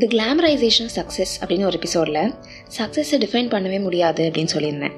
தி கிளாமரைசேஷன் success அப்படின்னு ஒரு எபிசோடில் சக்ஸஸை டிஃபைன் பண்ணவே முடியாது அப்படின்னு சொல்லியிருந்தேன்.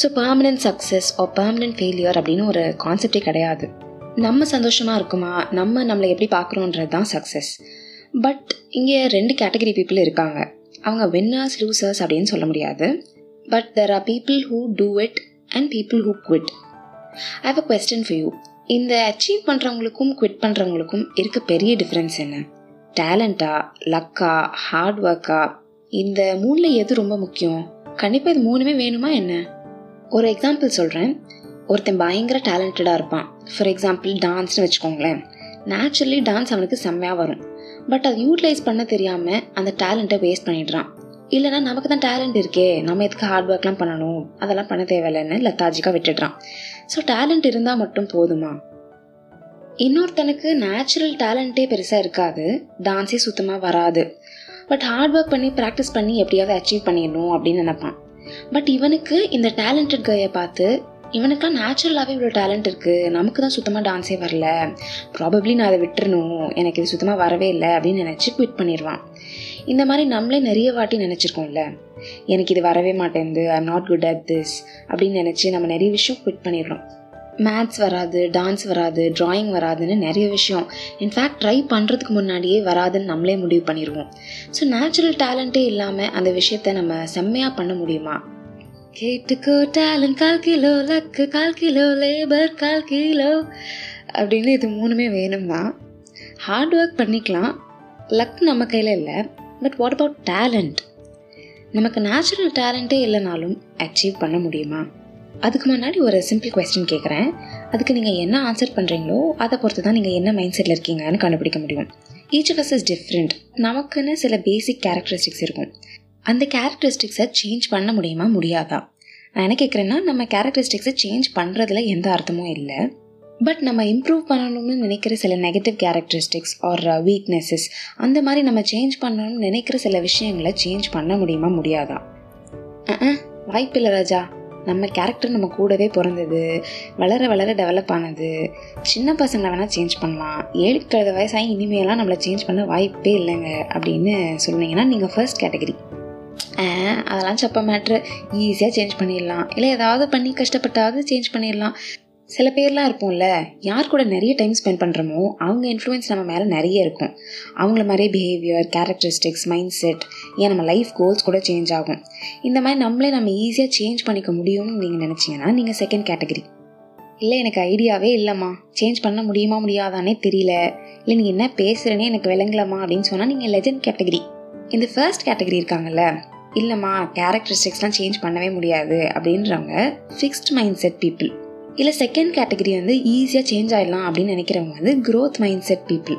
So permanent success or permanent failure அப்படின்னு ஒரு கான்செப்டே கிடையாது. நம்ம சந்தோஷமாக இருக்குமா? நம்ம நம்மளை எப்படி பார்க்குறோன்றது தான் சக்ஸஸ் பட் இங்கே ரெண்டு கேட்டகரி பீப்புள் இருக்காங்க. அவங்க வின்னர்ஸ் லூசர்ஸ் அப்படின்னு சொல்ல முடியாது. But there are people who do it and people who quit I have a question for you இந்த அச்சீவ் பண்ணுறவங்களுக்கும் குவிட் பண்ணுறவங்களுக்கும் இருக்க பெரிய டிஃப்ரென்ஸ் என்ன? டேலண்டா லக்கா ஹார்ட் ஒர்க்கா இந்த மூணில் எது ரொம்ப முக்கியம்? கண்டிப்பாக இது மூணுமே வேணுமா என்ன? ஒரு எக்ஸாம்பிள் சொல்கிறேன் ஒருத்தன் பயங்கர டேலண்டடாக இருப்பான். ஃபார் எக்ஸாம்பிள் டான்ஸ்னு வச்சுக்கோங்களேன். நேச்சுரலி டான்ஸ் அவனுக்கு செம்மையாக வரும். பட் அதை யூட்டிலைஸ் பண்ண தெரியாமல் அந்த டேலண்ட்டை வேஸ்ட் பண்ணிடுறான். இல்லைனா நமக்கு தான் டேலண்ட் இருக்கே. நம்ம எதுக்கு ஹார்ட் ஒர்க்லாம் பண்ணணும்? அதெல்லாம் பண்ண தேவையில்லைன்னு லத்தாஜிக்காக விட்டுடுறான். ஸோ டேலண்ட் இருந்தால் மட்டும் போதுமா? இன்னொருத்தனுக்கு நேச்சுரல் டேலண்ட்டே பெருசாக இருக்காது. டான்ஸே சுத்தமாக வராது. பட் ஹார்ட் ஒர்க் பண்ணி ப்ராக்டிஸ் பண்ணி எப்படியாவது அச்சீவ் பண்ணிடணும் அப்படின்னு நினைப்பான். பட் இவனுக்கு இந்த டேலண்டட் கையை பார்த்து இவனுக்குலாம் நேச்சுரலாகவே இவ்வளோ டேலண்ட் இருக்குது நமக்கு தான் சுத்தமாக டான்ஸே வரல. ப்ராபப்ளி நான் அதை விட்டுறணும். எனக்கு இது சுத்தமாக வரவே இல்லை அப்படின்னு நினச்சி குவிட் பண்ணிடுவான். இந்த மாதிரி நம்மளே நிறைய வாட்டி நினச்சிருக்கோம்ல. எனக்கு இது வரவே மாட்டேங்குது. I am not good at this அப்படின்னு நினச்சி நம்ம நிறைய விஷயம் குவிட் பண்ணிடுறோம். மேத்ஸ் வராது டான்ஸ் வராது ட்ராயிங் வராதுன்னு நிறைய விஷயம். இன்ஃபேக்ட் ட்ரை பண்ணுறதுக்கு முன்னாடியே வராதுன்னு நம்மளே முடிவு பண்ணிடுவோம் ஸோ நேச்சுரல் டேலண்ட்டே இல்லாமல் அந்த விஷயத்த நம்ம செம்மையாக பண்ண முடியுமா? கேட்டுக்கோ டேலண்ட் கால் கிலோ லக்கு கால் கிலோ லேபர் கால் கிலோ அப்படின்னு இது மூணுமே வேணும் தான் ஹார்ட் ஒர்க் பண்ணிக்கலாம். லக் நம்ம கையில் இல்லை. பட் வாட் அபவுட் டேலண்ட் நமக்கு நேச்சுரல் டேலண்ட்டே இல்லைனாலும் அச்சீவ் பண்ண முடியுமா? அதுக்கு முன்னாடி ஒரு சிம்பிள் கொஸ்டின் கேட்குறேன் அதுக்கு நீங்கள் என்ன ஆன்சர் பண்ணுறீங்களோ அதை பொறுத்து தான் நீங்கள் என்ன மைண்ட் செட்டில் இருக்கீங்கன்னு கண்டுபிடிக்க முடியும். Each of us is different நமக்குன்னு சில பேசிக் கேரக்டரிஸ்டிக்ஸ் இருக்கும். அந்த கேரக்டரிஸ்டிக்ஸை சேஞ்ச் பண்ண முடியுமா முடியாதா? நான் என்ன கேட்குறேன்னா நம்ம கேரக்டரிஸ்டிக்ஸை சேஞ்ச் பண்ணுறதுல எந்த அர்த்தமும் இல்லை. பட் நம்ம இம்ப்ரூவ் பண்ணணும்னு நினைக்கிற சில நெகட்டிவ் கேரக்டரிஸ்டிக்ஸ் ஆர் வீக்னஸஸ் அந்த மாதிரி நம்ம சேஞ்ச் பண்ணணும்னு நினைக்கிற சில விஷயங்களை சேஞ்ச் பண்ண முடியுமா முடியாதா? வாய்ப்பில்லை ராஜா. நம்ம கேரக்டர் நம்ம கூடவே பிறந்தது வளர வளர டெவலப் ஆனது. சின்ன பசங்களை வேணால் சேஞ்ச் பண்ணலாம். ஏழு கழுத வயசாகி இனிமேலாம் நம்மளை சேஞ்ச் பண்ண வாய்ப்பே இல்லைங்க அப்படின்னு சொன்னீங்கன்னா நீங்கள் ஃபர்ஸ்ட் கேட்டகரி அதெல்லாம் சப்ப மேட்ரு ஈஸியாக சேஞ்ச் பண்ணிடலாம். இல்லை ஏதாவது பண்ணி கஷ்டப்பட்டாவது சேஞ்ச் பண்ணிடலாம். சில பேர்லாம் இருப்போம்ல யார் கூட நிறைய டைம் ஸ்பெண்ட் பண்ணுறோமோ அவங்க இன்ஃப்ளூயன்ஸ் நம்ம மேலே நிறைய இருக்கும். அவங்கள மாதிரியே பிஹேவியர் கேரக்டரிஸ்டிக்ஸ் மைண்ட் செட் ஏன் நம்ம லைஃப் கோல்ஸ் கூட சேஞ்ச் ஆகும். இந்த மாதிரி நம்மளே நம்ம ஈஸியாக சேஞ்ச் பண்ணிக்க முடியும்னு நீங்கள் நினச்சிங்கன்னா நீங்கள் செகண்ட் கேட்டகரி இல்லை எனக்கு ஐடியாவே இல்லைம்மா. சேஞ்ச் பண்ண முடியுமா முடியாதானே தெரியல. இல்லை நீங்கள் என்ன பேசுகிறேனே எனக்கு விளங்கலாமா அப்படின்னு சொன்னால் நீங்கள் லெஜண்ட் கேட்டகரி இந்த ஃபர்ஸ்ட் கேட்டகரி இருக்காங்கல்ல இல்லைம்மா கேரக்டரிஸ்டிக்ஸ்லாம் சேஞ்ச் பண்ணவே முடியாது அப்படின்றவங்க ஃபிக்ஸ்ட் மைண்ட் செட் பீப்புள் இல்லை செகண்ட் கேட்டகரி வந்து ஈஸியாக சேஞ்ச் ஆகிடலாம் அப்படின்னு நினைக்கிறவங்க வந்து க்ரோத் மைண்ட் செட் பீப்புள்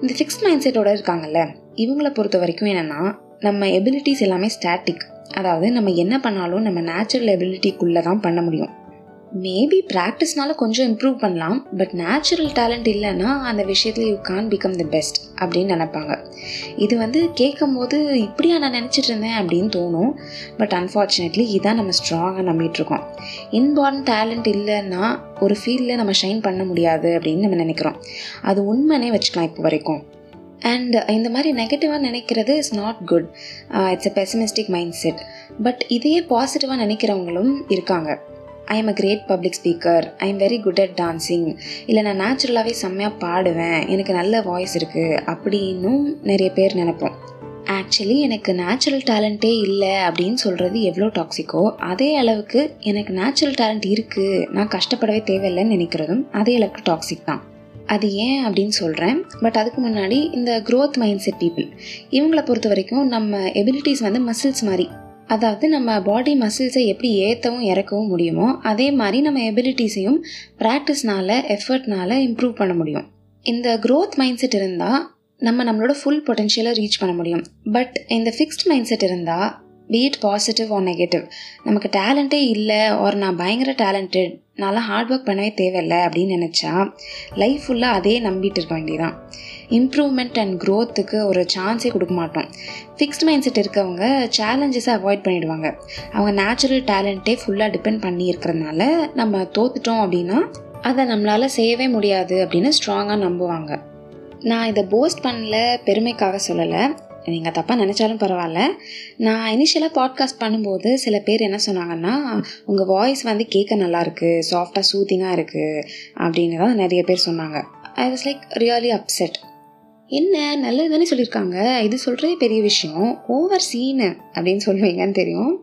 இந்த ஃபிக்ஸ்ட் மைண்ட் செட்டோட இருக்காங்கல்ல இவங்களை பொறுத்த வரைக்கும் என்னென்னா நம்ம எபிலிட்டிஸ் எல்லாமே ஸ்டாட்டிக் அதாவது நம்ம என்ன பண்ணாலும் நம்ம நேச்சுரல் எபிலிட்டிக்குள்ளே தான் பண்ண முடியும். மேபி ப்ராக்டிஸ்னால கொஞ்சம் இம்ப்ரூவ் பண்ணலாம். பட் நேச்சுரல் டேலண்ட் இல்லைன்னா அந்த விஷயத்தில் you can become the best அப்படின்னு நினைப்பாங்க. இது வந்து கேட்கும் போது இப்படியா நான் நினச்சிட்டு இருந்தேன் அப்படின்னு தோணும். பட் அன்ஃபார்ச்சுனேட்லி இதான் நம்ம ஸ்ட்ராங்காக நம்பிட்டுருக்கோம் இன்பார்ன் டேலண்ட் இல்லைன்னா ஒரு ஃபீல்டில் நம்ம ஷைன் பண்ண முடியாது அப்படின்னு நம்ம நினைக்கிறோம். அது உண்மைனே வச்சுக்கலாம் இப்போ வரைக்கும். அண்ட் இந்த மாதிரி நெகட்டிவாக நினைக்கிறது is not good it's a pessimistic mind set but இதையே பாசிட்டிவாக நினைக்கிறவங்களும் இருக்காங்க. I am a great public speaker I am very good at dancing இல்லை நான் நேச்சுரலாகவே செம்மையாக பாடுவேன். எனக்கு நல்ல வாய்ஸ் இருக்குது அப்படின்னும் நிறைய பேர் நினைப்போம். ஆக்சுவலி எனக்கு நேச்சுரல் டேலண்ட்டே இல்லை அப்படின்னு சொல்கிறது எவ்வளோ டாக்ஸிக்கோ அதே அளவுக்கு எனக்கு நேச்சுரல் டேலண்ட் இருக்குது நான் கஷ்டப்படவே தேவையில்லைன்னு நினைக்கிறதும் அதே அளவுக்கு டாக்ஸிக் தான். அது ஏன் அப்படின்னு சொல்கிறேன் பட் அதுக்கு முன்னாடி இந்த க்ரோத் மைண்ட் செட் பீப்புள் இவங்களை பொறுத்த வரைக்கும் நம்ம எபிலிட்டிஸ் வந்து மசில்ஸ் மாதிரி அதாவது நம்ம பாடி மசில்ஸை எப்படி ஏற்றவும் இறக்கவும் முடியுமோ அதே மாதிரி நம்ம எபிலிட்டிஸையும் ப்ராக்டிஸ்னால எஃபர்ட்னால இம்ப்ரூவ் பண்ண முடியும். இந்த க்ரோத் மைண்ட் செட் இருந்தால் நம்ம நம்மளோட ஃபுல் பொட்டென்ஷியலை ரீச் பண்ண முடியும். பட் இந்த ஃபிக்ஸ்ட் மைண்ட் செட் இருந்தால் be it positive or negative நமக்கு டேலண்ட்டே இல்லை ஒரு நான் பயங்கர டேலண்டட் நான்லாம் ஹார்ட் ஒர்க் பண்ணவே தேவையில்லை அப்படின்னு நினச்சா லைஃப் ஃபுல்லாக அதே நம்பிட்டு இருக்க வேண்டியதான் இம்ப்ரூவ்மெண்ட் அண்ட் க்ரோத்துக்கு ஒரு சான்ஸே கொடுக்க மாட்டோம். ஃபிக்ஸ்ட் மைண்ட் செட் இருக்கவங்க சேலஞ்சஸை அவாய்ட் பண்ணிடுவாங்க. அவங்க நேச்சுரல் டேலண்ட்டே ஃபுல்லாக டிபெண்ட் பண்ணி இருக்கிறதுனால நம்ம தோத்துட்டோம் அப்படின்னா அதை நம்மளால் செய்யவே முடியாது அப்படின்னு ஸ்ட்ராங்காக நம்புவாங்க. நான் இதை போஸ்ட் பண்ணல பெருமைக்காக சொல்லலை. நீங்கள் தப்பாக நினச்சாலும் பரவாயில்ல. நான் இனிஷியலாக பாட்காஸ்ட் பண்ணும்போது சில பேர் என்ன சொன்னாங்கன்னா உங்கள் வாய்ஸ் வந்து கேட்க நல்லாயிருக்கு சாஃப்டாக சூத்திங்காக இருக்குது அப்படின்னு தான் நிறைய பேர் சொன்னாங்க. I was like really upset என்ன நல்லது தானே சொல்லியிருக்காங்க இது சொல்கிறதே பெரிய விஷயம். ஓவர் சீனு அப்படின்னு சொல்லுவீங்கன்னு தெரியும்.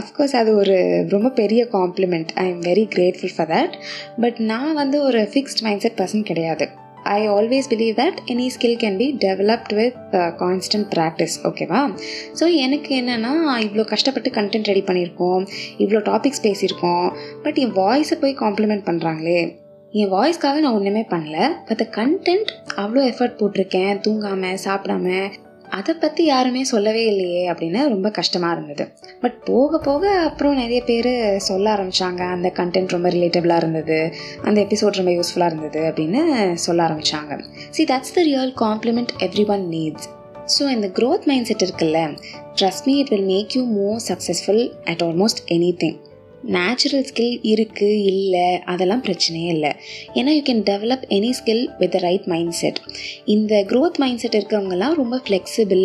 அஃப்கோர்ஸ் அது ஒரு ரொம்ப பெரிய compliment I am very grateful for that but நான் வந்து ஒரு ஃபிக்ஸ்ட் மைண்ட் செட் பர்சன் கிடையாது I always believe that any skill can be developed with constant practice ஓகேவா ஸோ எனக்கு என்னென்னா இவ்வளோ கஷ்டப்பட்டு கண்டென்ட் ரெடி பண்ணியிருக்கோம். இவ்வளோ டாபிக்ஸ் பேசியிருக்கோம். பட் என் வாய்ஸை போய் காம்ப்ளிமெண்ட் பண்ணுறாங்களே என் வாய்ஸ்க்காக நான் ஒன்றுமே பண்ணல பட் கண்டென்ட் அவ்வளோ எஃபர்ட் போட்டிருக்கேன் தூங்காமல் சாப்பிடாம அதை பற்றி யாருமே சொல்லவே இல்லையே அப்படின்னு ரொம்ப கஷ்டமாக இருந்தது. பட் போக போக அப்புறம் நிறைய பேர் சொல்ல ஆரம்பித்தாங்க அந்த கண்டென்ட் ரொம்ப ரிலேட்டபிளாக இருந்தது அந்த எபிசோட் ரொம்ப யூஸ்ஃபுல்லாக இருந்தது அப்படின்னு சொல்ல ஆரம்பித்தாங்க see that's the real compliment everyone needs so இந்த க்ரோத் மைண்ட் செட் இருக்குல்ல trust me it will make you more successful at almost anything natural skill இருக்குது இல்லை அதெல்லாம் பிரச்சனையே இல்லை. ஏன்னா you can develop any skill with the right mind set இந்த growth mind set இருக்கவங்கலாம் ரொம்ப ஃப்ளெக்சிபிள்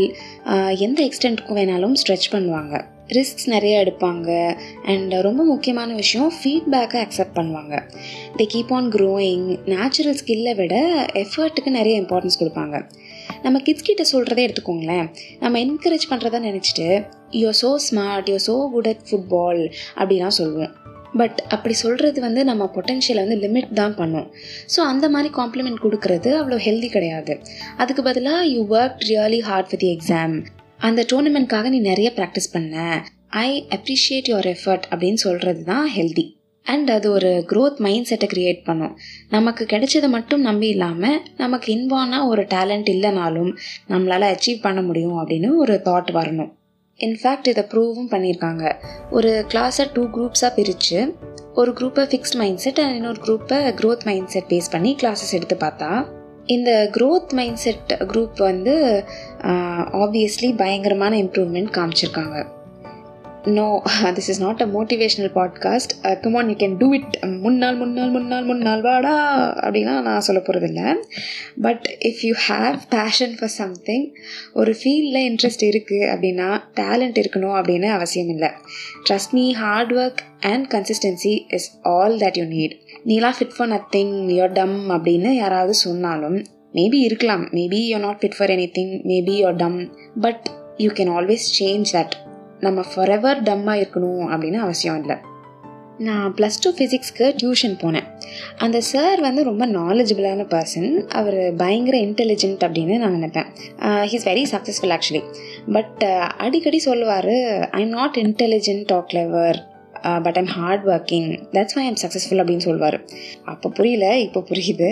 எந்த எக்ஸ்டென்ட்டுக்கும் வேணாலும் ஸ்ட்ரெச் பண்ணுவாங்க. ரிஸ்க்ஸ் நிறைய எடுப்பாங்க அண்ட் ரொம்ப முக்கியமான விஷயம் ஃபீட்பேக்கை அக்செப்ட் பண்ணுவாங்க. They keep on growing natural ஸ்கில்லை விட எஃபர்ட்டுக்கு நிறைய இம்பார்ட்டன்ஸ் கொடுப்பாங்க. நம்ம கிட்ஸ் கிட்ட சொல்கிறதே எடுத்துக்கோங்களேன். நம்ம என்கரேஜ் பண்ணுறதா நினச்சிட்டு you so smart you so good at football அப்படிலாம் சொல்லுவோம். பட் அப்படி சொல்கிறது வந்து நம்ம பொட்டென்ஷியலை வந்து லிமிட் தான் பண்ணும். ஸோ அந்த மாதிரி காம்ப்ளிமெண்ட் கொடுக்கறது அவ்வளோ ஹெல்தி கிடையாது. அதுக்கு பதிலாக you work really hard with exam அந்த டோர்னமெண்ட்காக நீ நிறைய ப்ராக்டிஸ் பண்ண. ஐ அப்ரிஷியேட் யுவர் எஃபர்ட் அப்படின்னு சொல்கிறது தான் ஹெல்தி அண்ட் அது ஒரு க்ரோத் மைண்ட் செட்டை க்ரியேட் பண்ணும். நமக்கு கிடைச்சதை மட்டும் நம்பி இல்லாமல் நமக்கு இன்வானாக ஒரு டேலண்ட் இல்லைனாலும் நம்மளால் அச்சீவ் பண்ண முடியும் அப்படின்னு ஒரு தாட் வரணும். இன்ஃபேக்ட் இதை ப்ரூவும் பண்ணியிருக்காங்க. ஒரு கிளாஸை டூ குரூப்ஸாக பிரித்து ஒரு குரூப்பை ஃபிக்ஸ்ட் மைண்ட் செட் அண்ட் இன்னொரு குரூப்பை க்ரோத் மைண்ட் செட் பேஸ் பண்ணி கிளாஸஸ் எடுத்து பார்த்தா இந்த க்ரோத் மைண்ட் செட் குரூப் வந்து ஆப்வியஸ்லி பயங்கரமான இம்ப்ரூவ்மெண்ட் காமிச்சிருக்காங்க. No this is not a motivational podcast come on you can do it முன்னாள் முன்னாள் முன்னாள் முன்னாள் வாடா அப்படிலாம் நான் சொல்ல இல்லை but if you have passion for something ஒரு ஃபீல்டில் இன்ட்ரெஸ்ட் இருக்குது அப்படின்னா டேலண்ட் இருக்கணும் அப்படின்னு அவசியம் இல்லை. Trust me hard work and consistency is all that you need நீலாம் fit for nothing your dumb அப்படின்னு யாராவது சொன்னாலும் மேபி இருக்கலாம். Maybe you not fit for anything maybe your dumb but you can always change that நம்ம forever டம்மாக இருக்கணும் அப்படின்னு அவசியம் இல்லை. நான் ப்ளஸ் டூ ஃபிசிக்ஸ்க்கு டியூஷன் போனேன். அந்த சார் வந்து ரொம்ப நாலேஜபிளான பர்சன் அவர் பயங்கர இன்டெலிஜென்ட் அப்படின்னு நான் நினைப்பேன். He's very successful actually but அடிக்கடி சொல்லுவார் I am not intelligent or clever but I'm hard working that's why am successful அப்படின்னு சொல்லுவார். அப்போ புரியல இப்போ புரியுது.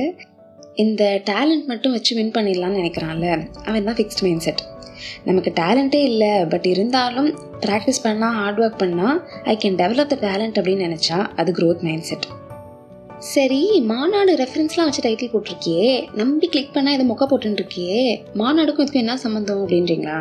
இந்த டேலண்ட் மட்டும் வச்சு வின் பண்ணிடலாம்னு நினைக்கிறான்ல. அவன் தான் ஃபிக்ஸ்ட் மைண்ட் செட் நமக்கு டேலண்ட்டே இல்லை பட் இருந்தாலும் ப்ராக்டிஸ் பண்ணால் ஹார்ட் ஒர்க் பண்ணால் I can develop the talent அப்படின்னு நினச்சா அது க்ரோத் மைண்ட் செட் சரி மாநாடு ரெஃபரன்ஸ்லாம் வச்சு டைட்டில் போட்டிருக்கியே நம்பி கிளிக் பண்ணால் இதை மொக்க போட்டுருக்கியே மாநாடுக்கும் இதுக்கும் என்ன சம்மந்தம் அப்படின்றீங்களா?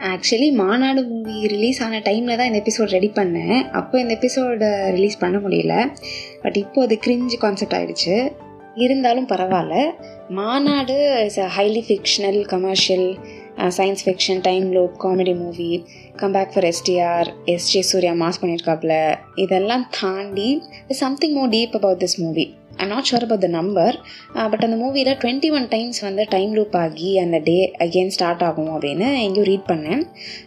ஆக்சுவலி மாநாடு மூவி ரிலீஸ் ஆன டைமில் தான் இந்த எபிசோட் ரெடி பண்ணேன். அப்போ இந்த எபிசோடை ரிலீஸ் பண்ண முடியல. பட் இப்போ அது கிரிஞ்சு கான்செப்ட் ஆகிடுச்சு இருந்தாலும் பரவாயில்ல. Maanaadu is a highly fictional commercial science fiction time loop comedy movie comeback for STR S J Suriya mass பண்ணியிருக்காப்புல இதெல்லாம் தாண்டி something more deep about this movie I not sure about the number but அந்த மூவியில் twenty one times வந்து time loop ஆகி அந்த டே again start ஆகும் அப்படின்னு எங்கேயும் ரீட் பண்ணேன்.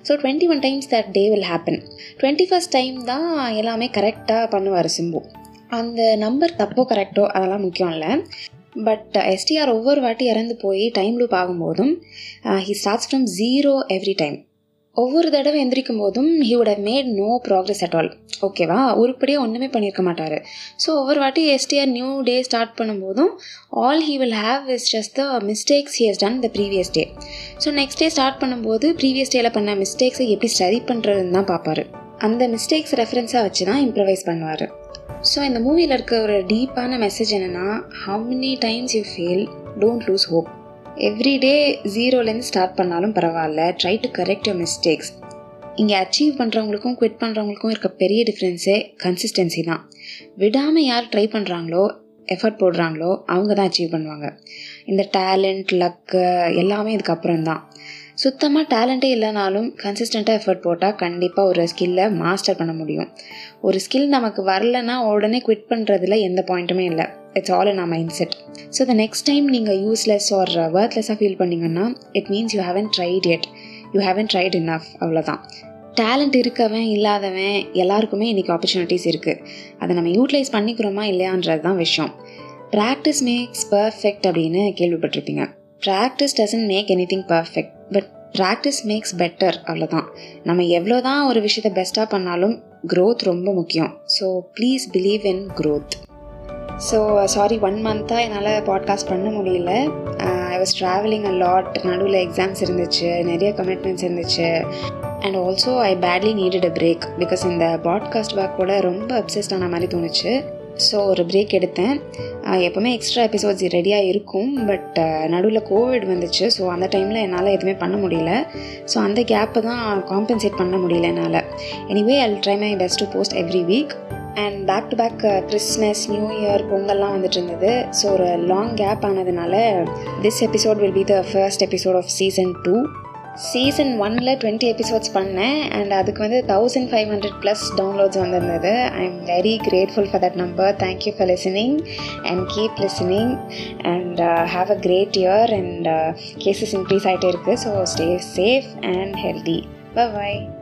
So twenty one times that day will happen twenty first time தான் எல்லாமே கரெக்டாக பண்ணுவார் சிம்பு. அந்த நம்பர் தப்போ கரெக்டோ அதெல்லாம் முக்கியம் இல்லை. பட் எஸ்டிஆர் uh, ஒவ்வொரு வாட்டி இறந்து போய் time loop ஆகும்போதும் he starts from zero every time ஒவ்வொரு தடவை எந்திரிக்கும் போதும் he would have made no progress at all ஓகேவா உருப்படியாக ஒன்றுமே பண்ணியிருக்க மாட்டார். ஸோ ஒவ்வொரு வாட்டி எஸ்டிஆர் நியூ டே ஸ்டார்ட் பண்ணும்போதும் all he will have is just the mistakes he has done the previous day so next day start பண்ணும்போது previous டேயில் பண்ண மிஸ்டேக்ஸை எப்படி சரி பண்ணுறதுன்னு தான் பார்ப்பாரு. அந்த மிஸ்டேக்ஸ் ரெஃபரன்ஸாக வச்சு தான் இம்ப்ரவைஸ் பண்ணுவார். ஸோ இந்த மூவியில் இருக்க ஒரு டீப்பான மெசேஜ் என்னென்னா how many times you feel don't lose hope everyday ஜீரோலேருந்து ஸ்டார்ட் பண்ணாலும் பரவாயில்ல. Try to correct your mistakes இங்கே அச்சீவ் பண்ணுறவங்களுக்கும் குவிட் பண்ணுறவங்களுக்கும் இருக்க பெரிய டிஃப்ரென்ஸே கன்சிஸ்டன்சி தான். விடாமல் யார் ட்ரை பண்ணுறாங்களோ எஃபர்ட் போடுறாங்களோ அவங்க தான் அச்சீவ் பண்ணுவாங்க. இந்த டேலண்ட் லக்கு எல்லாமே இதுக்கப்புறம் தான் சுத்தமாக டேலண்ட்டே இல்லைனாலும் கன்சிஸ்டண்ட்டாக எஃபர்ட் போட்டால் கண்டிப்பாக ஒரு ஸ்கில்லை மாஸ்டர் பண்ண முடியும். ஒரு ஸ்கில் நமக்கு வரலன்னா உடனே குவிட் பண்ணுறதுல எந்த பாயிண்ட்டுமே இல்லை. It's all in a mindset so the next time நீங்கள் யூஸ்லெஸ் ஆர் ஒர்த்லெஸ்ஸாக ஃபீல் பண்ணிங்கன்னா it means you haven't tried it you haven't tried enough அவ்வளோதான் டேலண்ட் இருக்கவன் இல்லாதவன் எல்லாருக்குமே இன்றைக்கி ஆப்பர்ச்சுனிட்டிஸ் இருக்குது அதை நம்ம யூட்டிலைஸ் பண்ணிக்கிறோமா இல்லையான்றது தான் விஷயம். ப்ராக்டிஸ் மேக்ஸ் பர்ஃபெக்ட் அப்படின்னு கேள்விப்பட்டிருப்பீங்க. Practice doesn't make anything perfect but practice makes better அவ்வளோதான் நம்ம எவ்வளோ தான் ஒரு விஷயத்தை பெஸ்ட்டாக பண்ணாலும் க்ரோத் ரொம்ப முக்கியம். So please believe in growth so sorry one மந்த்தாக என்னால் பாட்காஸ்ட் பண்ண முடியல. I was travelling a lot நடுவில் எக்ஸாம்ஸ் இருந்துச்சு. நிறைய கமிட்மெண்ட்ஸ் இருந்துச்சு. And also I badly needed a break because இந்த பாட்காஸ்ட் ஒர்க்கோட ரொம்ப அப்சஸ்ட் ஆன மாதிரி தோணுச்சு. ஸோ ஒரு பிரேக் எடுத்தேன். எப்போவுமே எக்ஸ்ட்ரா எபிசோட்ஸ் ரெடியாக இருக்கும். பட் நடுவில் கோவிட் வந்துச்சு. ஸோ அந்த டைமில் என்னால் எதுவுமே பண்ண முடியல. ஸோ அந்த கேப்பை தான் காம்பன்சேட் பண்ண முடியல என்னால். Anyway I try my best to post every week and back to back Christmas new year பொங்கல்லாம் வந்துட்டு இருந்தது. ஸோ ஒரு லாங் கேப் ஆனதுனால this episode will be the first episode of season two season ஒனில் twenty episodes பண்ணேன் and அதுக்கு வந்து thousand five hundred plus downloads வந்திருந்தது. I am very grateful for that number thank you for listening and keep listening and have a great year and cases increase ஆகிட்டே இருக்குது so stay safe and healthy bye